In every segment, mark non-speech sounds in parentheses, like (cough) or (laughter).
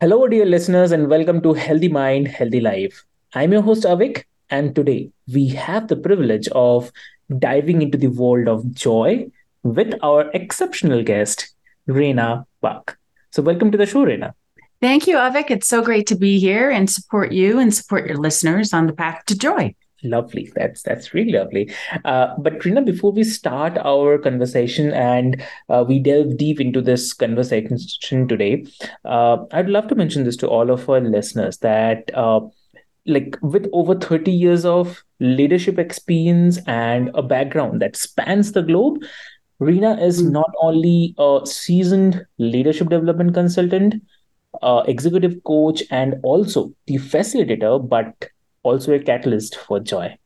Hello, dear listeners, and welcome to Healthy Mind, Healthy Life. I'm your host, Avik, and today we have the privilege of diving into the world of joy with our exceptional guest, Reina Bach. So, welcome to the show, Reina. Thank you, Avik. It's so great to be here and support you and support your listeners on the path to joy. Lovely. That's that's really lovely. Uh, but Reina, before we start our conversation and uh, we delve deep into this conversation today, uh, I'd love to mention this to all of our listeners that uh, like with over 30 years of leadership experience and a background that spans the globe, Reina is mm. not only a seasoned leadership development consultant, uh, executive coach, and also the facilitator, but also a catalyst for joy.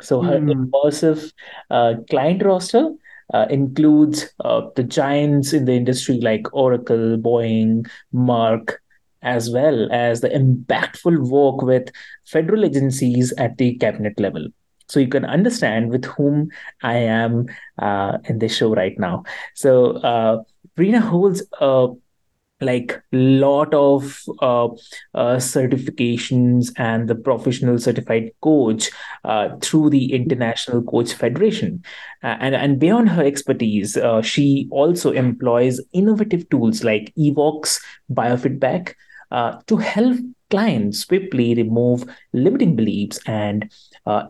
So her mm. immersive uh, client roster uh, includes uh, the giants in the industry like Oracle, Boeing, Merck, as well as the impactful work with federal agencies at the cabinet level. So you can understand with whom I am uh, in this show right now. So uh, Reina holds a like lot of uh, uh, certifications and the professional certified coach uh, through the international coach federation. Uh, and and beyond her expertise uh, she also employs innovative tools like evox biofeedback uh, to help clients swiftly remove limiting beliefs and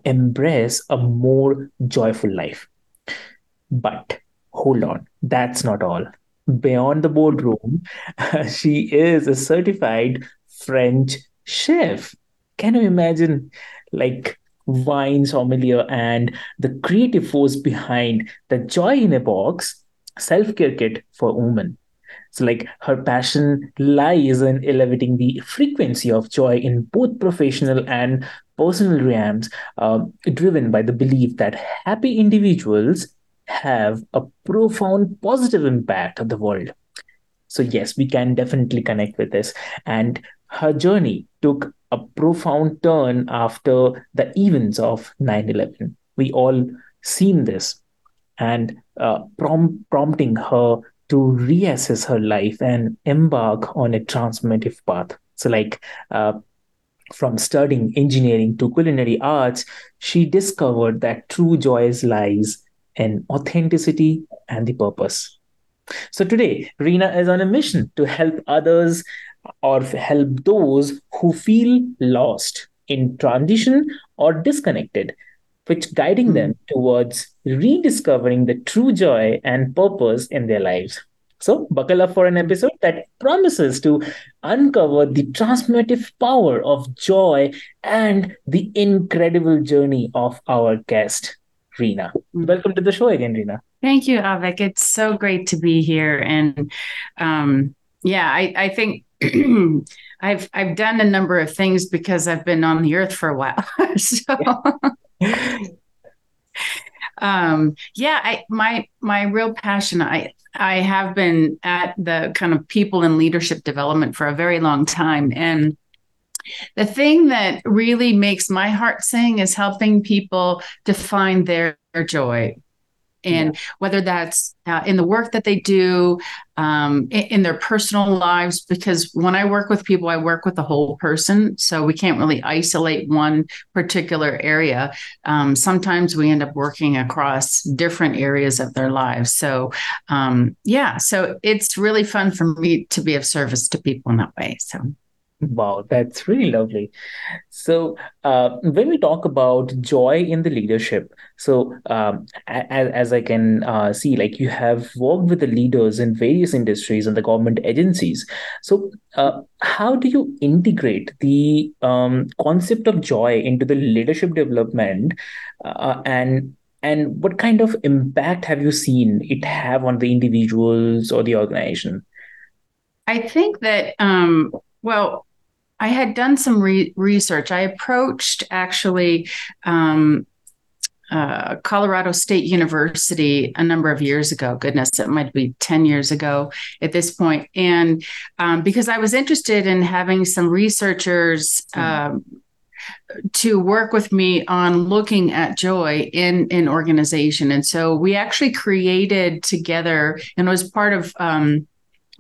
embrace a more joyful life. But hold on that's not all beyond the boardroom, (laughs) she is a certified French chef. Can you imagine, like, wine sommelier and the creative force behind the Joy in a Box self care kit for women? So, like, her passion lies in elevating the frequency of joy in both professional and personal realms, uh, driven by the belief that happy individuals have a profound positive impact on the world. So, yes, we can definitely connect with this. And her journey took a profound turn after the events of 9 11. We all seen this and uh, prom- prompting her to reassess her life and embark on a transformative path. So, like, uh, from studying engineering to culinary arts, she discovered that true joy lies in authenticity and the purpose. So today, Reina is on a mission to help others or help those who feel lost in transition or disconnected, which guiding mm-hmm. them towards rediscovering the true joy and purpose in their lives. So, buckle up for an episode that promises to uncover the transformative power of joy and the incredible journey of our guest. Reina. Welcome to the show again, Reina. Thank you, Avik. It's so great to be here. And um, yeah, I, I think (clears throat) I've I've done a number of things because I've been on the earth for a while. (laughs) so (laughs) um, yeah, I my my real passion, I I have been at the kind of people and leadership development for a very long time. And the thing that really makes my heart sing is helping people to find their, their joy. And yeah. whether that's uh, in the work that they do um, in, in, their personal lives because when i work with people i work with the whole person so we can't really isolate one particular area. Um, sometimes we end up working across different areas of their lives. So um, yeah so it's really fun for me to be of service to people in that way so Wow, that's really lovely. So, uh, when we talk about joy in the leadership, so um, as, as I can uh, see, like you have worked with the leaders in various industries and the government agencies. So, uh, how do you integrate the um, concept of joy into the leadership development, uh, and and what kind of impact have you seen it have on the individuals or the organization? I think that um, well I had done some re- research. I approached actually um, uh, Colorado State University a number of years ago. Goodness, it might be 10 years ago at this point. And um, because I was interested in having some researchers. Um, to work with me on looking at joy in an organization and so we actually created together and it was part of um,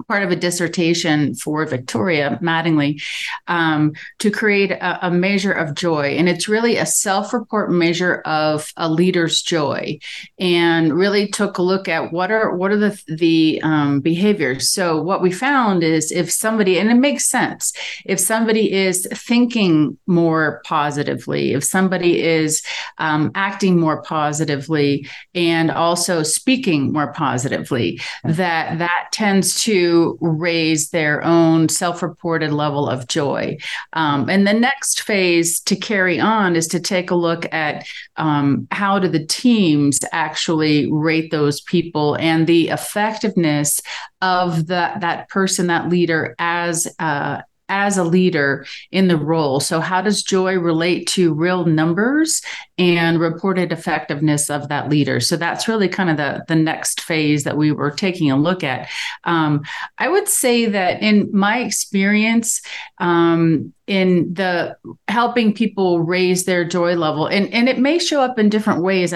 part of a dissertation for Victoria Mattingly um, to create a, a, measure of joy. And it's really a self report measure of a leader's joy and really took a look at what are what are the, the um, behaviors. So what we found is if somebody, and it makes sense, if somebody is thinking more positively, if somebody is um, acting more positively and also speaking more positively, that that tends to raise their own self reported level of joy. Um, and the next phase to carry on is to take a look at um, how do the teams actually rate those people and the effectiveness of the, that person, that leader as uh, as a leader in the role. So, how does joy relate to real numbers and reported effectiveness of that leader? So, that's really kind of the, the next phase that we were taking a look at. Um, I would say that in my experience, um, in the helping people raise their joy level and and it may show up in different ways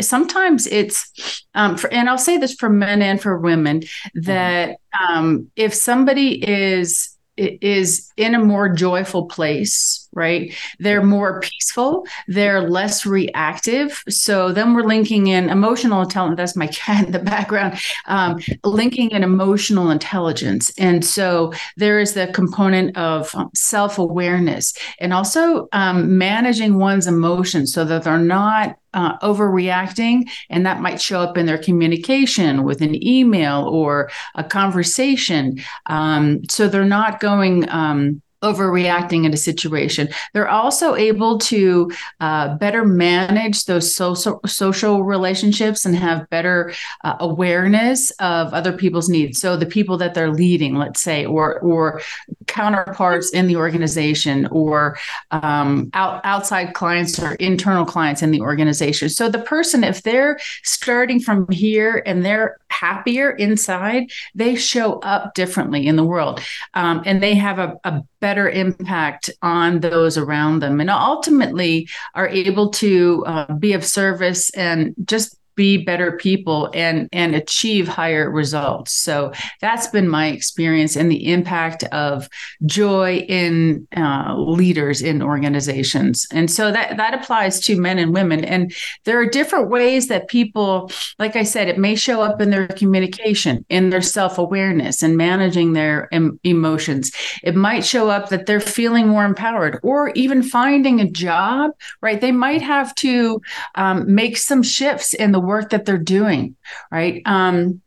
sometimes it's um, for, and i'll say this for men and for women that um, if somebody is is in a more joyful place, right? They're more peaceful, they're less reactive. So then we're linking in emotional intelligence. That's my (laughs) cat in the background, um, linking in emotional intelligence. And so there is the component of self awareness and also um, managing one's emotions so that they're not uh, overreacting, and that might show up in their communication with an email or a conversation. Um, so they're not going. Um, overreacting in a situation. They're also able to uh, better manage those social social relationships and have better uh, awareness of other people's needs. So the people that they're leading, let's say, or or counterparts in the organization, or um, out, outside clients or internal clients in the organization. So the person, if they're starting from here and they're happier inside, they show up differently in the world, um, and they have a, a better impact on those around them and ultimately are able to uh, be of service and just be better people and and achieve higher results. So that's been my experience and the impact of joy in uh, leaders in organizations. And so that that applies to men and women. And there are different ways that people like i said it may show up in their communication in their self-awareness and managing their em- emotions. It might show up that they're feeling more empowered or even finding a job right? They might have to um, make some shifts in the work that they're doing, right? Um,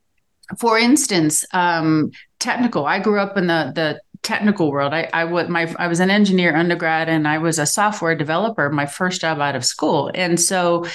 for instance, um, technical. I grew up in the the technical world. I, I was my I was an engineer undergrad and I was a software developer my first job out of school. And so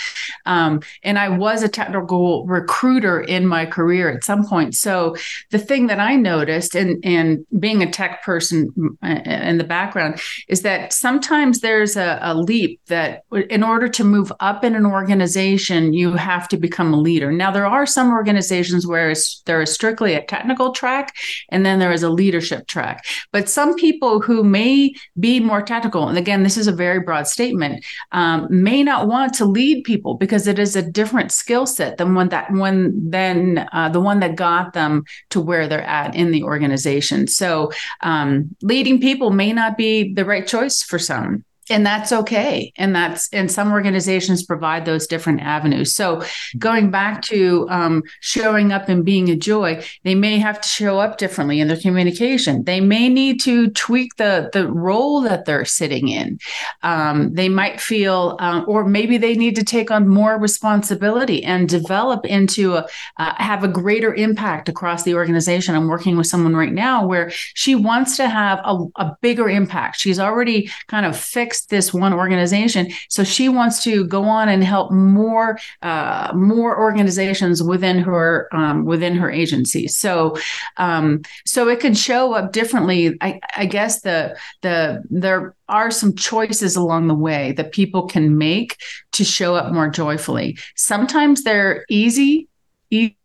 um, and I was a technical recruiter in my career at some point. So the thing that I noticed and and being a tech person uh, in the background is that sometimes there's a, a leap that in order to move up in an organization, you have to become a leader. Now there are some organizations where there is strictly a technical track and then there is a leadership track. But some people who may be more tactical, and again, this is a very broad statement, um, may not want to lead people because it is a different skill set than one that one than uh, the one that got them to where they're at in the organization. So um, leading people may not be the right choice for some. And that's okay. And that's and some organizations provide those different avenues. So going back to um, showing up and being a joy they may have to show up differently in their communication. They may need to tweak the the role that they're sitting in. Um, they might feel um, or maybe they need to take on more responsibility and develop into a uh, have a greater impact across the organization. I'm working with someone right now where she wants to have a, a bigger impact. She's already kind of fixed this one organization. So she wants to go on and help more uh, more organizations within her um, within her agency. So um, so it can show up differently. I, I guess the the there are some choices along the way that people can make to show up more joyfully. Sometimes they're easy. easy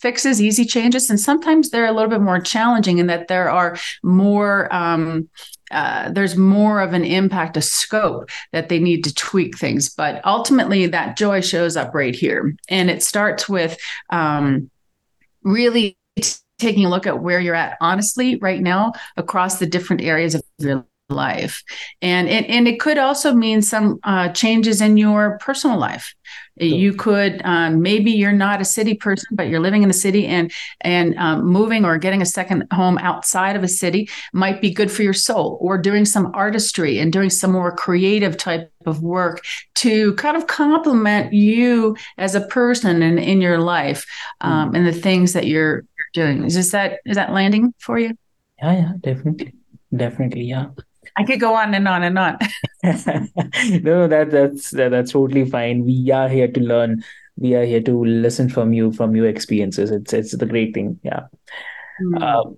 fixes, easy changes, and sometimes they're a little bit more challenging in that there are more um, uh, there's more of an impact, a scope that they need to tweak things. But ultimately, that joy shows up right here. And it starts with um, really t- taking a look at where you're at honestly right now across the different areas of your life and it, and it could also mean some uh, changes in your personal life you could um, maybe you're not a city person, but you're living in a city, and and um, moving or getting a second home outside of a city might be good for your soul. Or doing some artistry and doing some more creative type of work to kind of complement you as a person and in your life um, mm-hmm. and the things that you're, you're doing. Is that is that landing for you? Yeah, yeah, definitely, definitely, yeah. I could go on and on and on. (laughs) no, that that's that, that's totally fine. We are here to learn. We are here to listen from you, from your experiences. It's it's the great thing. Yeah. Mm. Uh,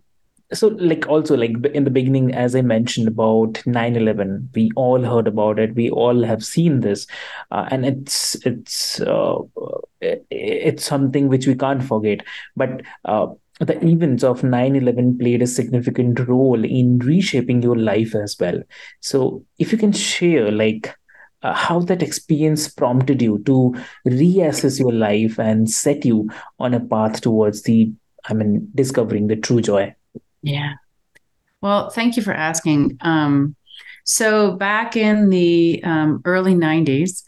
so like also like in the beginning as i mentioned about 9-11 we all heard about it we all have seen this uh, and it's it's uh, it's something which we can't forget but uh, the events of 9-11 played a significant role in reshaping your life as well. So if you can share like uh, how that experience prompted you to reassess your life and set you on a path towards the i mean discovering the true joy? Yeah. Well thank you for asking. Um, so back in the um, early 90s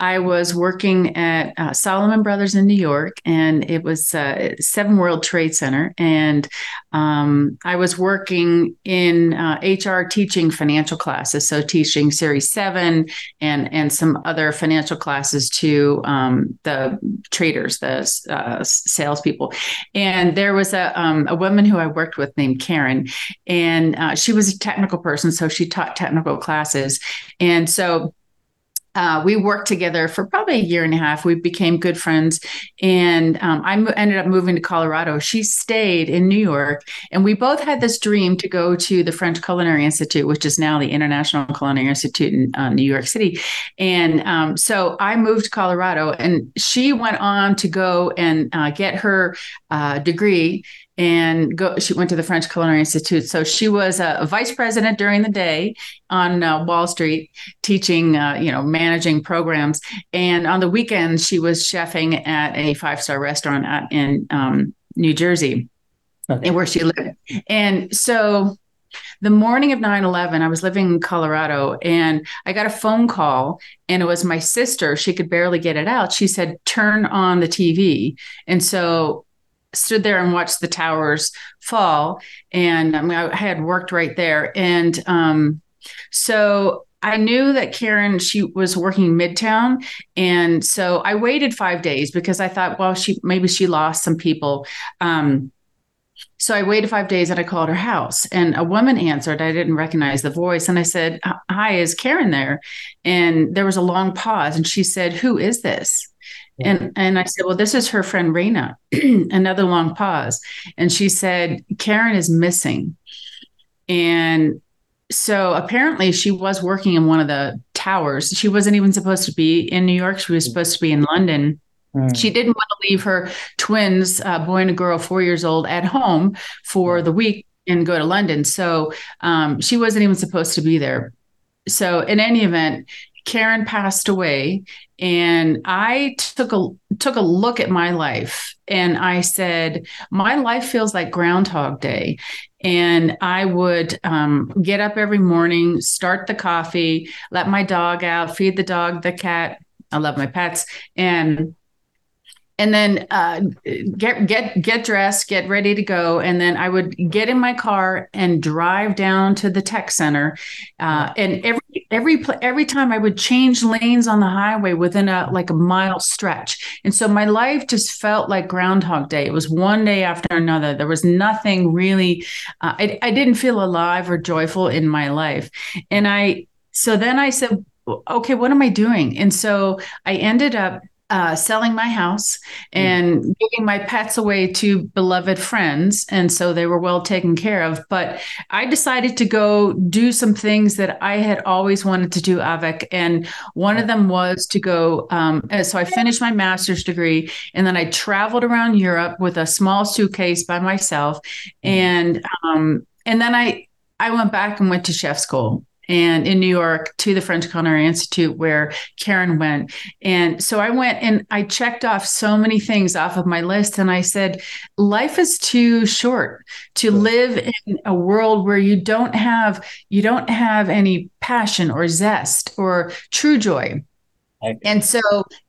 I was working at uh, Salomon Brothers in New York, and it was uh, Seven World Trade Center. And um, I was working in uh, HR teaching financial classes, so teaching Series Seven and and some other financial classes to um, the traders, the uh, salespeople. And there was a um, a woman who I worked with named Karen, and uh, she was a technical person, so she taught technical classes. And so uh, we worked together for probably a year and a half. We became good friends, and um, I ended up moving to Colorado. She stayed in New York, and we both had this dream to go to the French Culinary Institute, which is now the International Culinary Institute in uh, New York City. And um, so I moved to Colorado, and she went on to go and uh, get her uh, degree and go she went to the french culinary institute. So she was a, a vice president during the day on uh, wall street teaching uh, you know managing programs. And on the weekends she was chefing at a five star restaurant at, in um, new jersey okay. where she lived. And so the morning of 9-11 i was living in colorado and i got a phone call and it was my sister. She could barely get it out. She said turn on the tv and so stood there and watched the towers fall. And I, mean, I had worked right there. And um, so I knew that Karen, she was working midtown. And so I waited five days because I thought, well, she maybe she lost some people. Um, so I waited five days and I called her house and a woman answered. I didn't recognize the voice. And I said, Hi, is Karen there? And there was a long pause. And she said, Who is this? And and I said, Well, this is her friend Reina. (clears throat) Another long pause. And she said, Karen is missing. And so apparently she was working in one of the towers. She wasn't even supposed to be in New York. She was supposed to be in London. Mm. She didn't want to leave her twins, uh, boy and a girl, four years old, at home for the week and go to London. So um, she wasn't even supposed to be there. So in any event, Karen passed away, and I took a took a look at my life, and I said, my life feels like Groundhog Day. And I would um, get up every morning, start the coffee, let my dog out, feed the dog, the cat. I love my pets, and and then uh, get get get dressed, get ready to go, and then I would get in my car and drive down to the tech center. Uh, and every every every time I would change lanes on the highway within a like a mile stretch, and so my life just felt like Groundhog Day. It was one day after another. There was nothing really. Uh, I, I didn't feel alive or joyful in my life, and I. So then I said, okay, what am I doing? And so I ended up uh, selling my house hmm. and mm. giving my pets away to beloved friends. And so they were well taken care of. But I decided to go do some things that I had always wanted to do, Avik. And one of them was to go. Um, so I finished my master's degree and then I traveled around Europe with a small suitcase by myself. Mm. And, um, and then I, I went back and went to chef school and in New York to the French Culinary Institute where Karen went. And so I went and I checked off so many things off of my list. And I said, life is too short to live in a world where you don't have you don't have any passion or zest or true joy. And so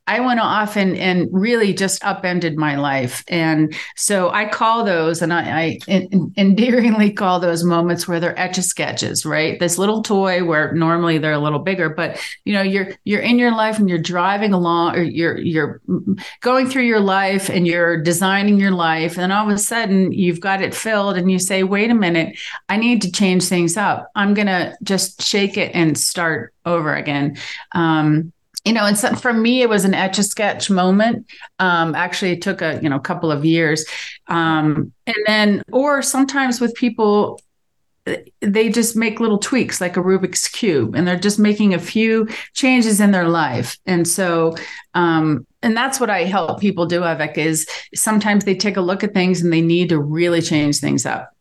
I went off and, and really just upended my life. And so I call those, and I, I endearingly call those moments where they're etch a sketches, right? This little toy where normally they're a little bigger, but you know, you're you're in your life and you're driving along, or you're you're going through your life and you're designing your life, and all of a sudden you've got it filled, and you say, "Wait a minute, I need to change things up. I'm gonna just shake it and start over again." Um, you know, and so for me, it was an etch a sketch moment. Um, actually, it took a you know couple of years, um, and then or sometimes with people, they just make little tweaks like a Rubik's cube, and they're just making a few changes in their life, and so. Um, and that's what I help people do, Avik, is sometimes they take a look at things and they need to really change things up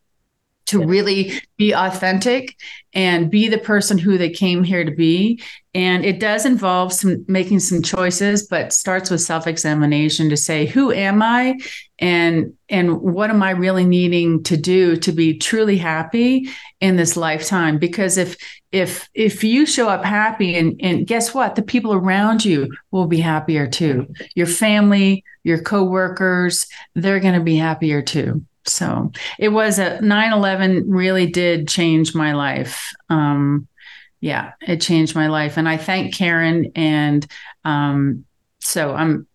to really be authentic and be the person who they came here to be. And it does involve some making some choices but starts with self-examination to say who am i? And and what am i really needing to do to be truly happy in this lifetime? Because if if if you show up happy and and guess what? The people around you will be happier too. Your family your coworkers they're going to be happier too so it was a 9-11 really did change my life. Um, yeah it changed my life. And i thank karen and um, so i'm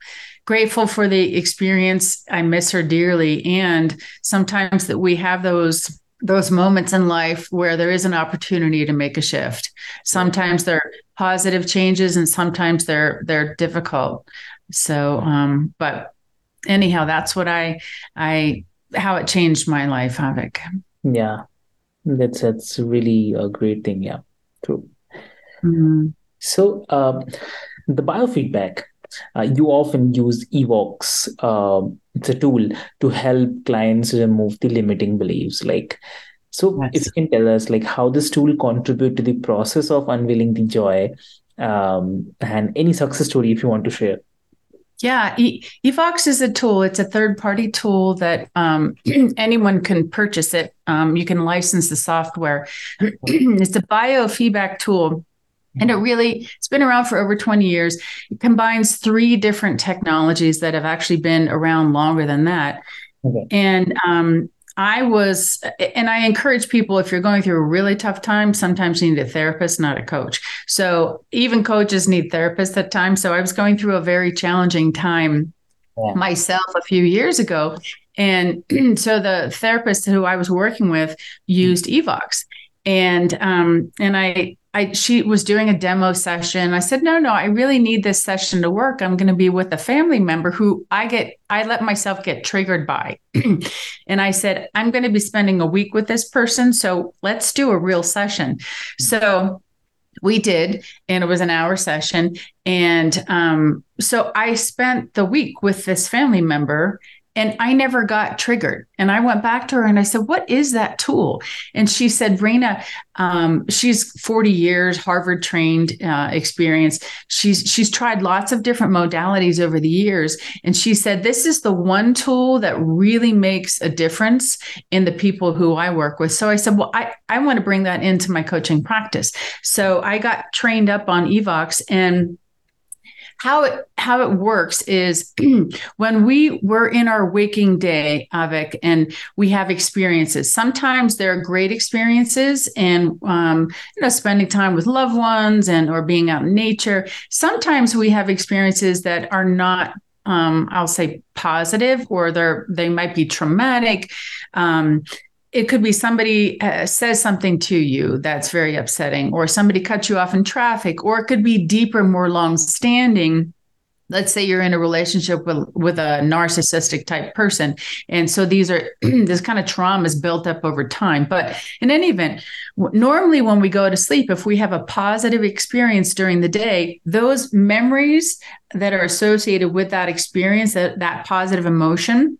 grateful for the experience. I miss her dearly. And sometimes that we have those those moments in life where there is an opportunity to make a shift. Sometimes they're positive changes and sometimes they're they're difficult. So um but anyhow that's what i i how it changed my life, Avik. Yeah, that's that's really a great thing. Yeah, true. Mm-hmm. So um, the biofeedback, uh, you often use Evox. Uh, it's a tool to help clients remove the limiting beliefs. Like, so yes. if you can tell us, like, how this tool contribute to the process of unveiling the joy, um, and any success story if you want to share. Yeah, e- Evox is a tool. It's a third party tool that um, (clears throat) anyone can purchase it. Um, you can license the software. (clears throat) it's a biofeedback tool. And it really, it's been around for over 20 years. It combines three different technologies that have actually been around longer than that. Okay. And um, I was, and I encourage people if you're going through a really tough time, sometimes you need a therapist, not a coach. So even coaches need therapists at times. So I was going through a very challenging time yeah. myself a few years ago. And (clears throat) so the therapist who I was working with used Evox. And um, and I I she was doing a demo session. I said, "No, no, I really need this session to work. I'm going to be with a family member who I get I let myself get triggered by." (clears throat) and I said, "I'm going to be spending a week with this person, so let's do a real session." So we did and it was an hour session and um, so i spent the week with this family member and I never got triggered. And I went back to her and I said, What is that tool? And she said, Reina, um, she's 40 years Harvard trained uh, experience. She's she's tried lots of different modalities over the years. And she said, This is the one tool that really makes a difference in the people who I work with. So I said, Well, I, I want to bring that into my coaching practice. So I got trained up on Evox and how it how it works is (clears throat) when we were in our waking day, Avik, and we have experiences. Sometimes they're great experiences, and um, you know, spending time with loved ones and or being out in nature. Sometimes we have experiences that are not um, I'll say positive, or they're they might be traumatic. Um, it could be somebody uh, says something to you that's very upsetting, or somebody cuts you off in traffic, or it could be deeper, more long standing. Let's say you're in a relationship with, with a narcissistic type person. And so these are, (clears throat) this kind of trauma is built up over time. But in any event, normally when we go to sleep, if we have a positive experience during the day, those memories that are associated with that experience, that, that positive emotion,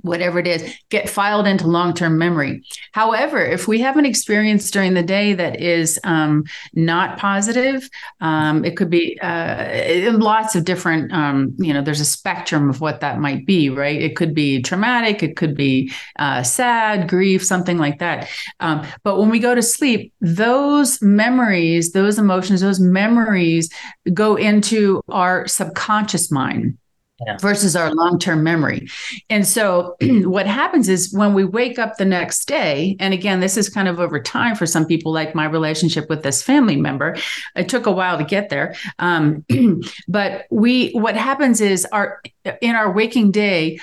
whatever it is, get filed into long term memory. However, if we have an experience during the day that is um, not positive, um, it could be uh, lots of different, um, you know, there's a spectrum of what that might be, right? It could be traumatic, it could be uh, sad, grief, something like that. Um, but when we go to sleep, those memories, those emotions, those memories go into our subconscious mind yeah. versus our long term memory. And so, (clears throat) what happens is when we wake up the next day, and again, this is kind of over time for some people, like my relationship with this family member. It took a while to get there. Um, (clears throat) but we, what happens is our, in our waking day,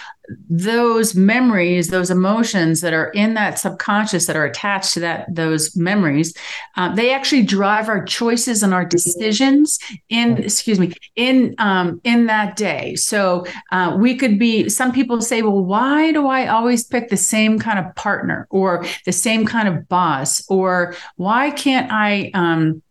those memories those emotions that are in that subconscious that are attached to that those memories uh, they actually drive our choices and our decisions in excuse me in um, in that day. So uh, we could be some people say well why do i always pick the same kind of partner or the same kind of boss? Or why can't i um,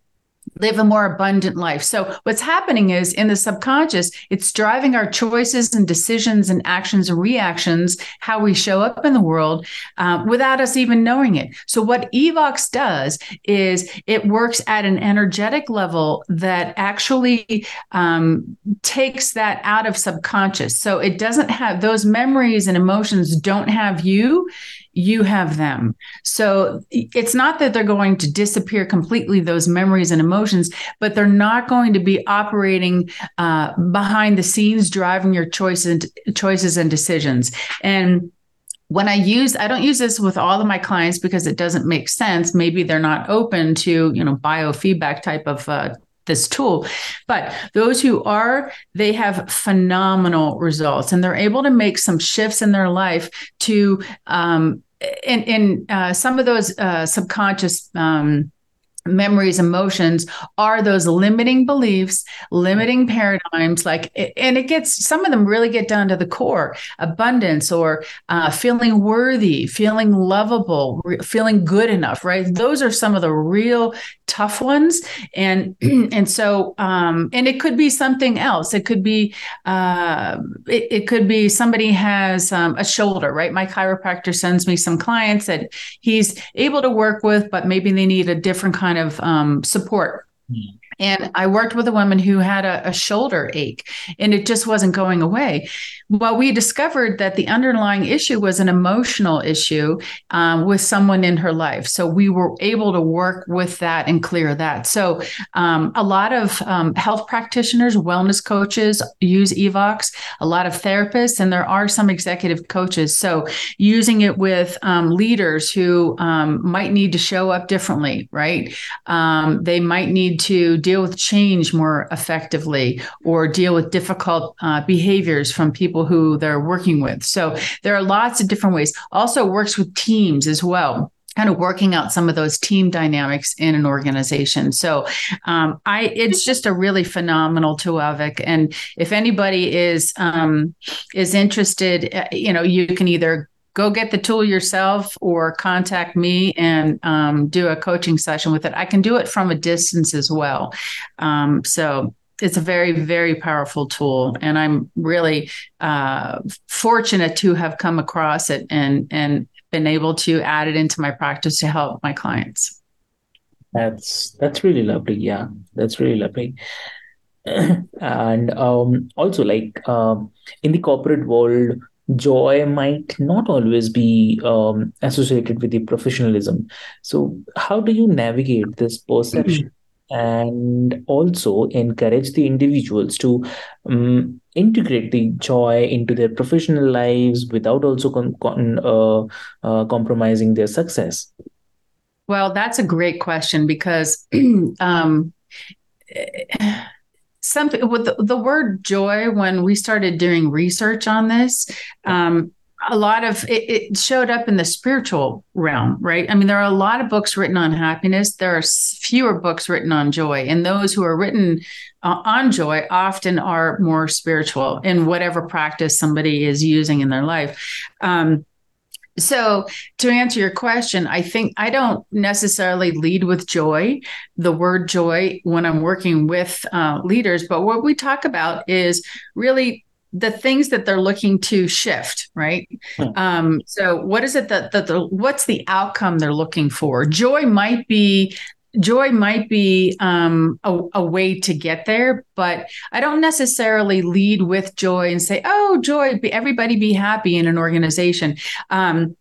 live a more abundant life. So, what's happening is in the subconscious, it's driving our choices and decisions and actions and reactions, how we show up in the world uh, without us even knowing it. So, what Evox does is it works at an energetic level that actually um, takes that out of subconscious. So, it doesn't have those memories and emotions, don't have you you have them. So it's not that they're going to disappear completely, those memories and emotions, but they're not going to be operating uh, behind the scenes, driving your choices, choices and decisions. And when I use, I don't use this with all of my clients because it doesn't make sense. Maybe they're not open to, you know, biofeedback type of uh, this tool. But those who are, they have phenomenal results and they're able to make some shifts in their life to um, in in uh, some of those uh, subconscious um, memories emotions are those limiting beliefs limiting paradigms like and it gets some of them really get down to the core abundance or uh, feeling worthy feeling lovable re- feeling good enough right? Those are some of the real tough ones. And (clears throat) and so um and it could be something else. It could be uh it, it could be somebody has um, a shoulder right? My chiropractor sends me some clients that he's able to work with but maybe they need a different kind of um, support mm-hmm. And I worked with a woman who had a, a, shoulder ache and it just wasn't going away. Well, we discovered that the underlying issue was an emotional issue um, with someone in her life. So we were able to work with that and clear that. So um, a lot of um, health practitioners, wellness coaches use Evox, a lot of therapists, and there are some executive coaches. So using it with um, leaders who um, might need to show up differently, right? Um, they might need to deal with change more effectively or deal with difficult uh, behaviors from people who they're working with. So there are lots of different ways. Also works with teams as well kind of working out some of those team dynamics in an organization. So um, I it's just a really phenomenal tool, Avik. And if anybody is um, is interested, uh, you know, you can either go get the tool yourself or contact me and um, do a coaching session with it. I can do it from a distance as well. Um, so it's a very very powerful tool and i'm really uh, fortunate to have come across it and and been able to add it into my practice to help my clients. That's that's really lovely yeah. That's really lovely. (clears throat) And um, also like um, in the corporate world joy might not always be um, associated with the professionalism. So how do you navigate this perception and also encourage the individuals to um, integrate the joy into their professional lives without also uh, uh, compromising their success. Well that's a great question because (clears throat) um, something with the, the, word joy when we started doing research on this um, a lot of it, it, showed up in the spiritual realm right i mean there are a lot of books written on happiness there are fewer books written on joy and those who are written uh, on joy often are more spiritual in whatever practice somebody is using in their life um, so, to answer your question, I think I don't necessarily lead with joy, the word joy, when I'm working with uh, leaders. But what we talk about is really the things that they're looking to shift, right? Hmm. Um, so, what is it that, that the, what's the outcome they're looking for? Joy might be joy might be um, a, a, way to get there, but I don't necessarily lead with joy and say, "Oh, joy, be, everybody be happy in an organization." Um,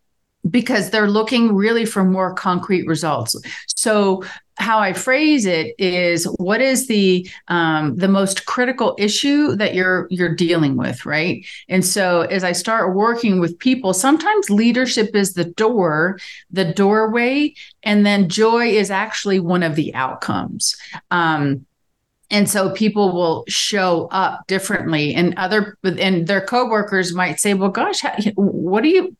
because they're looking really for more concrete results. So how I phrase it is what is the um, the most critical issue that you're you're dealing with, right? And so as I start working with people, sometimes leadership is the door, the doorway, and then joy is actually one of the outcomes. Um, and so people will show up differently. And other and their coworkers might say well gosh what are you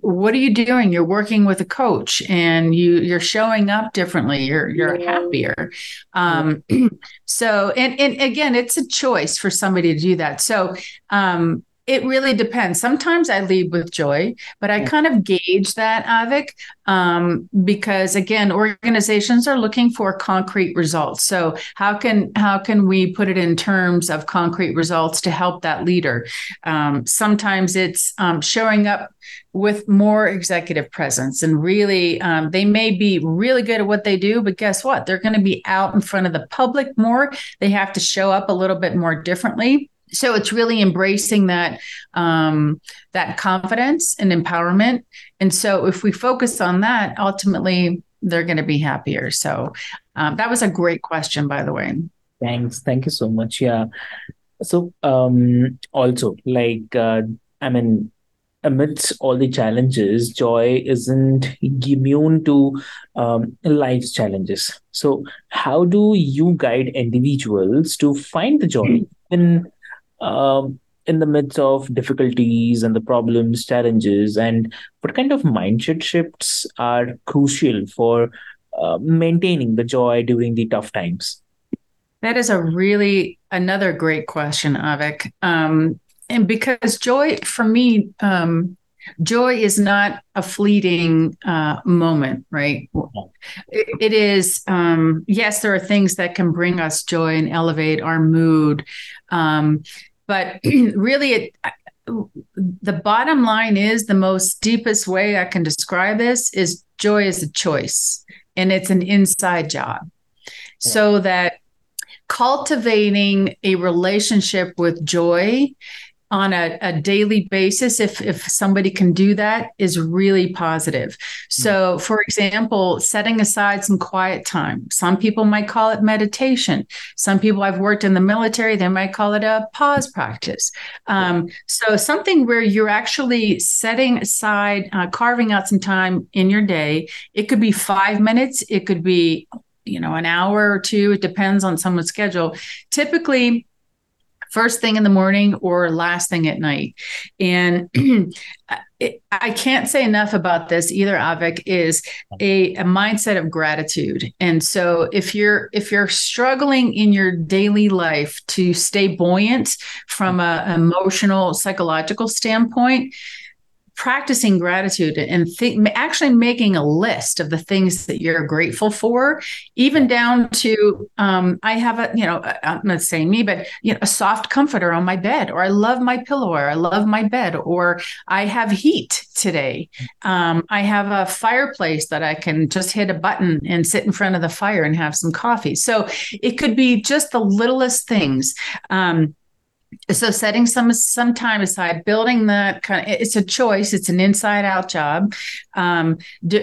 what are you doing? You're working with a coach and you you're showing up differently. You're you're happier. Um (clears throat) so and and again it's a choice for somebody to do that. So um it really depends. Sometimes I lead with joy, but I kind of gauge that, Avik, um, because again, organizations are looking for concrete results. So how can how can we put it in terms of concrete results to help that leader? Um, sometimes it's um, showing up with more executive presence and really um, they may be really good at what they do but guess what they're going to be out in front of the public more they have to show up a little bit more differently so it's really embracing that um, that confidence and empowerment. And so if we focus on that ultimately they're going to be happier. So um, that was a great question by the way. Thanks. Thank you so much. Yeah. So um also like uh, i mean amidst all the challenges joy isn't immune to um, life's challenges. So how do you guide individuals to find the joy in um, in the midst of difficulties and the problems, challenges, and what kind of mindset shifts are crucial for uh, maintaining the joy during the tough times? That is a really another great question, Avik. Um, and because joy, for me, um, joy is not a fleeting uh, moment, right? It, it is, um, yes, there are things that can bring us joy and elevate our mood. Um, but (clears throat) really, it, the bottom line is the most deepest way I can describe this is joy is a choice and it's an inside job. So that cultivating a relationship with joy on a, a, daily basis if if somebody can do that is really positive. So mm. for example setting aside some quiet time. Some people might call it meditation. Some people i've worked in the military they might call it a pause practice. Um, so something where you're actually setting aside uh, carving out some time in your day. It could be five minutes. It could be you know an hour or two. It depends on someone's schedule. Typically first thing in the morning or last thing at night. And (clears throat) I can't say enough about this either, Avik, is a, a mindset of gratitude. And so if you're if you're struggling in your daily life to stay buoyant from an emotional, psychological standpoint, practicing gratitude and th- actually making a list of the things that you're grateful for, even down to um, I have a, you know, I'm not saying me, but you know, a soft comforter on my bed, or I love my pillow, or I love my bed, or I have heat today. Um, I have a fireplace that I can just hit a button and sit in front of the fire and have some coffee. So it could be just the littlest things. Um, so setting some some time aside building that kind of it's a choice. It's an inside out job. Um,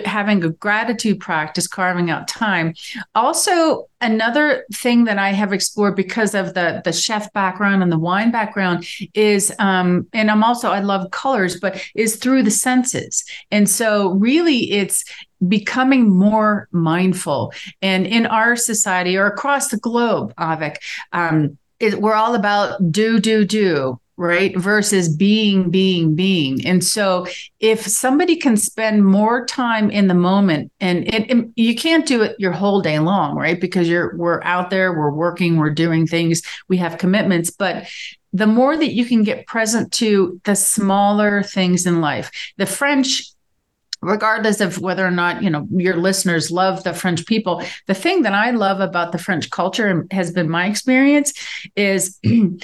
having a gratitude practice carving out time. Also another thing that i have explored because of the the chef background and the wine background is um, and i'm also i love colors but is through the senses. And so really it's becoming more mindful. And in our society or across the globe avik um, it, we're all about do do do right? Versus being being being. And so if somebody can spend more time in the moment and, and, you can't do it your whole day long right? Because you're we're out there we're working we're doing things we have commitments. But the more that you can get present to the smaller things in life the french regardless of whether or not you know your listeners love the french people the thing that i love about the french culture and has been my experience is (clears throat) and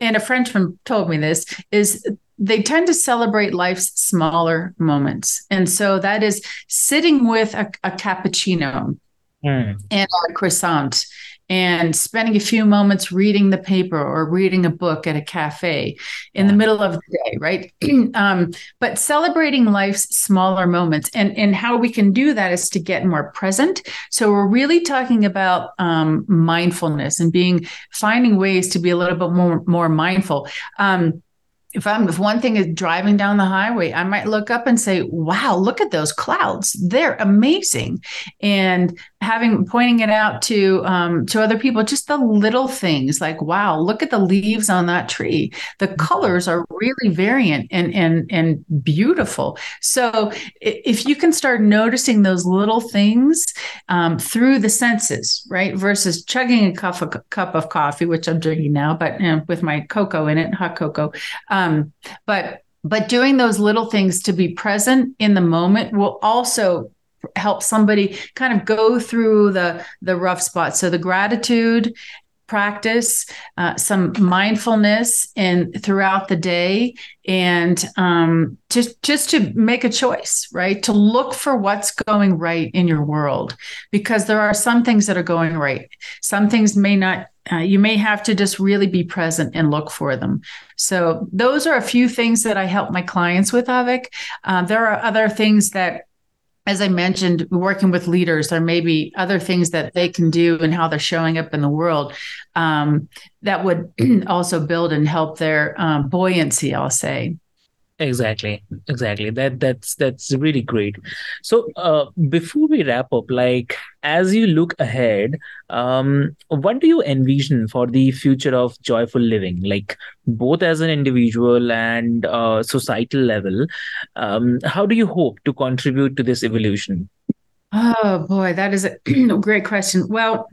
a frenchman told me this is they tend to celebrate life's smaller moments and so that is sitting with a, a cappuccino mm. and a croissant and spending a few moments reading the paper or reading a book at a cafe in yeah. the middle of the day, right? (clears throat) um, but celebrating life's smaller moments and, and how we can do that is to get more present. So we're really talking about um, mindfulness and being finding ways to be a little bit more more mindful. Um, if I'm if one thing is driving down the highway, I might look up and say, "Wow, look at those clouds! They're amazing!" And having pointing it out to um, to other people, just the little things like, "Wow, look at the leaves on that tree! The mm-hmm. colors are really variant and and and beautiful." So if you can start noticing those little things um, through the senses, right, versus chugging a cup of, cup of coffee, which I'm drinking now, but you know, with my cocoa in it, hot cocoa. Um, but but doing those little things to be present in the moment will also help somebody kind of go through the the rough spots so the gratitude practice uh, some mindfulness and throughout the day and um, just just to make a choice right to look for what's going right in your world because there are some things that are going right some things may not uh, you may have to just really be present and look for them. So, those are a few things that I help my clients with, Avik. Uh, there are other things that as I mentioned, working with leaders, there may be other things that they can do and how they're showing up in the world um, that would (clears throat) also build and help their um, buoyancy, I'll say. Exactly exactly. That that's that's really great. So uh, before we wrap up like as you look ahead um what do you envision for the future of joyful living? Like both as an individual and uh, societal level um how do you hope to contribute to this evolution? Oh boy that is a (clears throat) great question. Well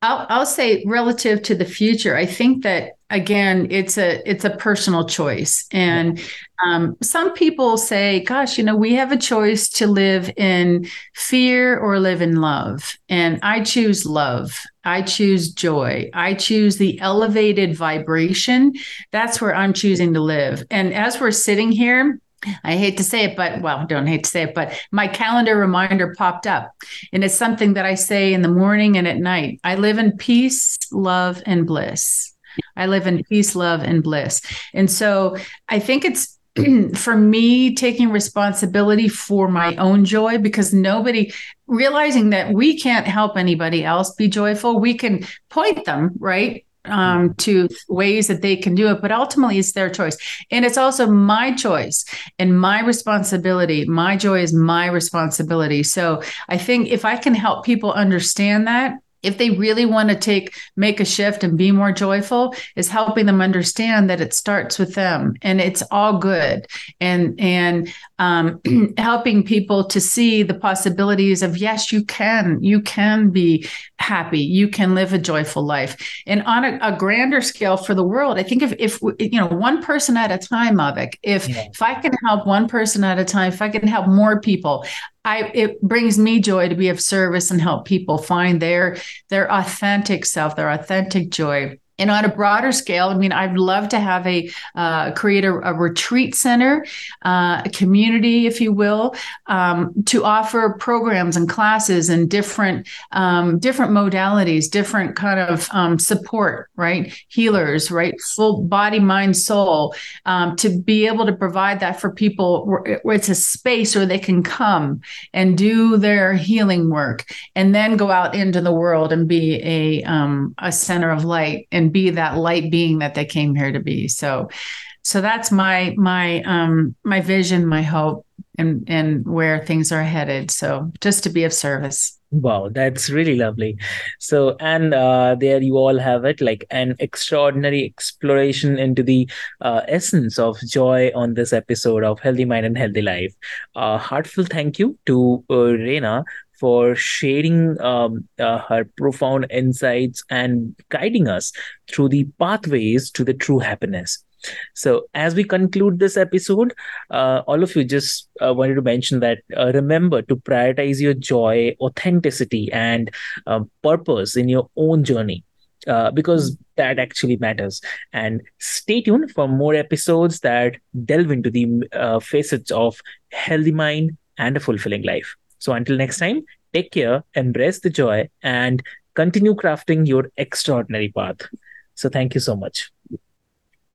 I'll, I'll say relative to the future i think that again it's a it's a personal choice. And um, some people say gosh you know we have a choice to live in fear or live in love and i choose love i choose joy i choose the elevated vibration that's where i'm choosing to live and as we're sitting here I hate to say it, but well, don't hate to say it, but my calendar reminder popped up. And it's something that I say in the morning and at night. I live in peace, love, and bliss. I live in peace, love, and bliss. And so I think it's (clears throat) for me taking responsibility for my own joy because nobody realizing that we can't help anybody else be joyful. We can point them, right? um, to ways that they can do it, but ultimately it's their choice. And it's also my choice and my responsibility. My joy is my responsibility. So I think if I can help people understand that, if they really want to take make a shift and be more joyful is helping them understand that it starts with them and it's all good and and um, (clears throat) helping people to see the possibilities of yes you can you can be happy you can live a joyful life and on a, a grander scale for the world i think if if you know one person at a time Avik, if yeah. if i can help one person at a time if i can help more people I, it brings me joy to be of service and help people find their their authentic self, their authentic joy and on a broader scale, I mean, I'd love to have a uh, create a, a, retreat center, uh, a community, if you will, um, to offer programs and classes and different um, different modalities, different kind of um, support, right? Healers, right? Full body, mind, soul, um, to be able to provide that for people where, it's a space where they can come and do their healing work, and then go out into the world and be a um, a center of light and be that light being that they came here to be. So so that's my my um my vision my hope and and where things are headed. So just to be of service. Wow that's really lovely. So and uh, there you all have it like an extraordinary exploration into the uh, essence of joy on this episode of healthy mind and healthy life. Uh, heartfelt thank you to uh, for sharing um, uh, her profound insights and guiding us through the pathways to the true happiness. So, as we conclude this episode, uh, all of you just uh, wanted to mention that uh, remember to prioritize your joy, authenticity, and um, purpose in your own journey. Uh, because that actually matters. And stay tuned for more episodes that delve into the uh, facets of healthy mind and a fulfilling life. So until next time, take care, embrace the joy, and continue crafting your extraordinary path. So thank you so much.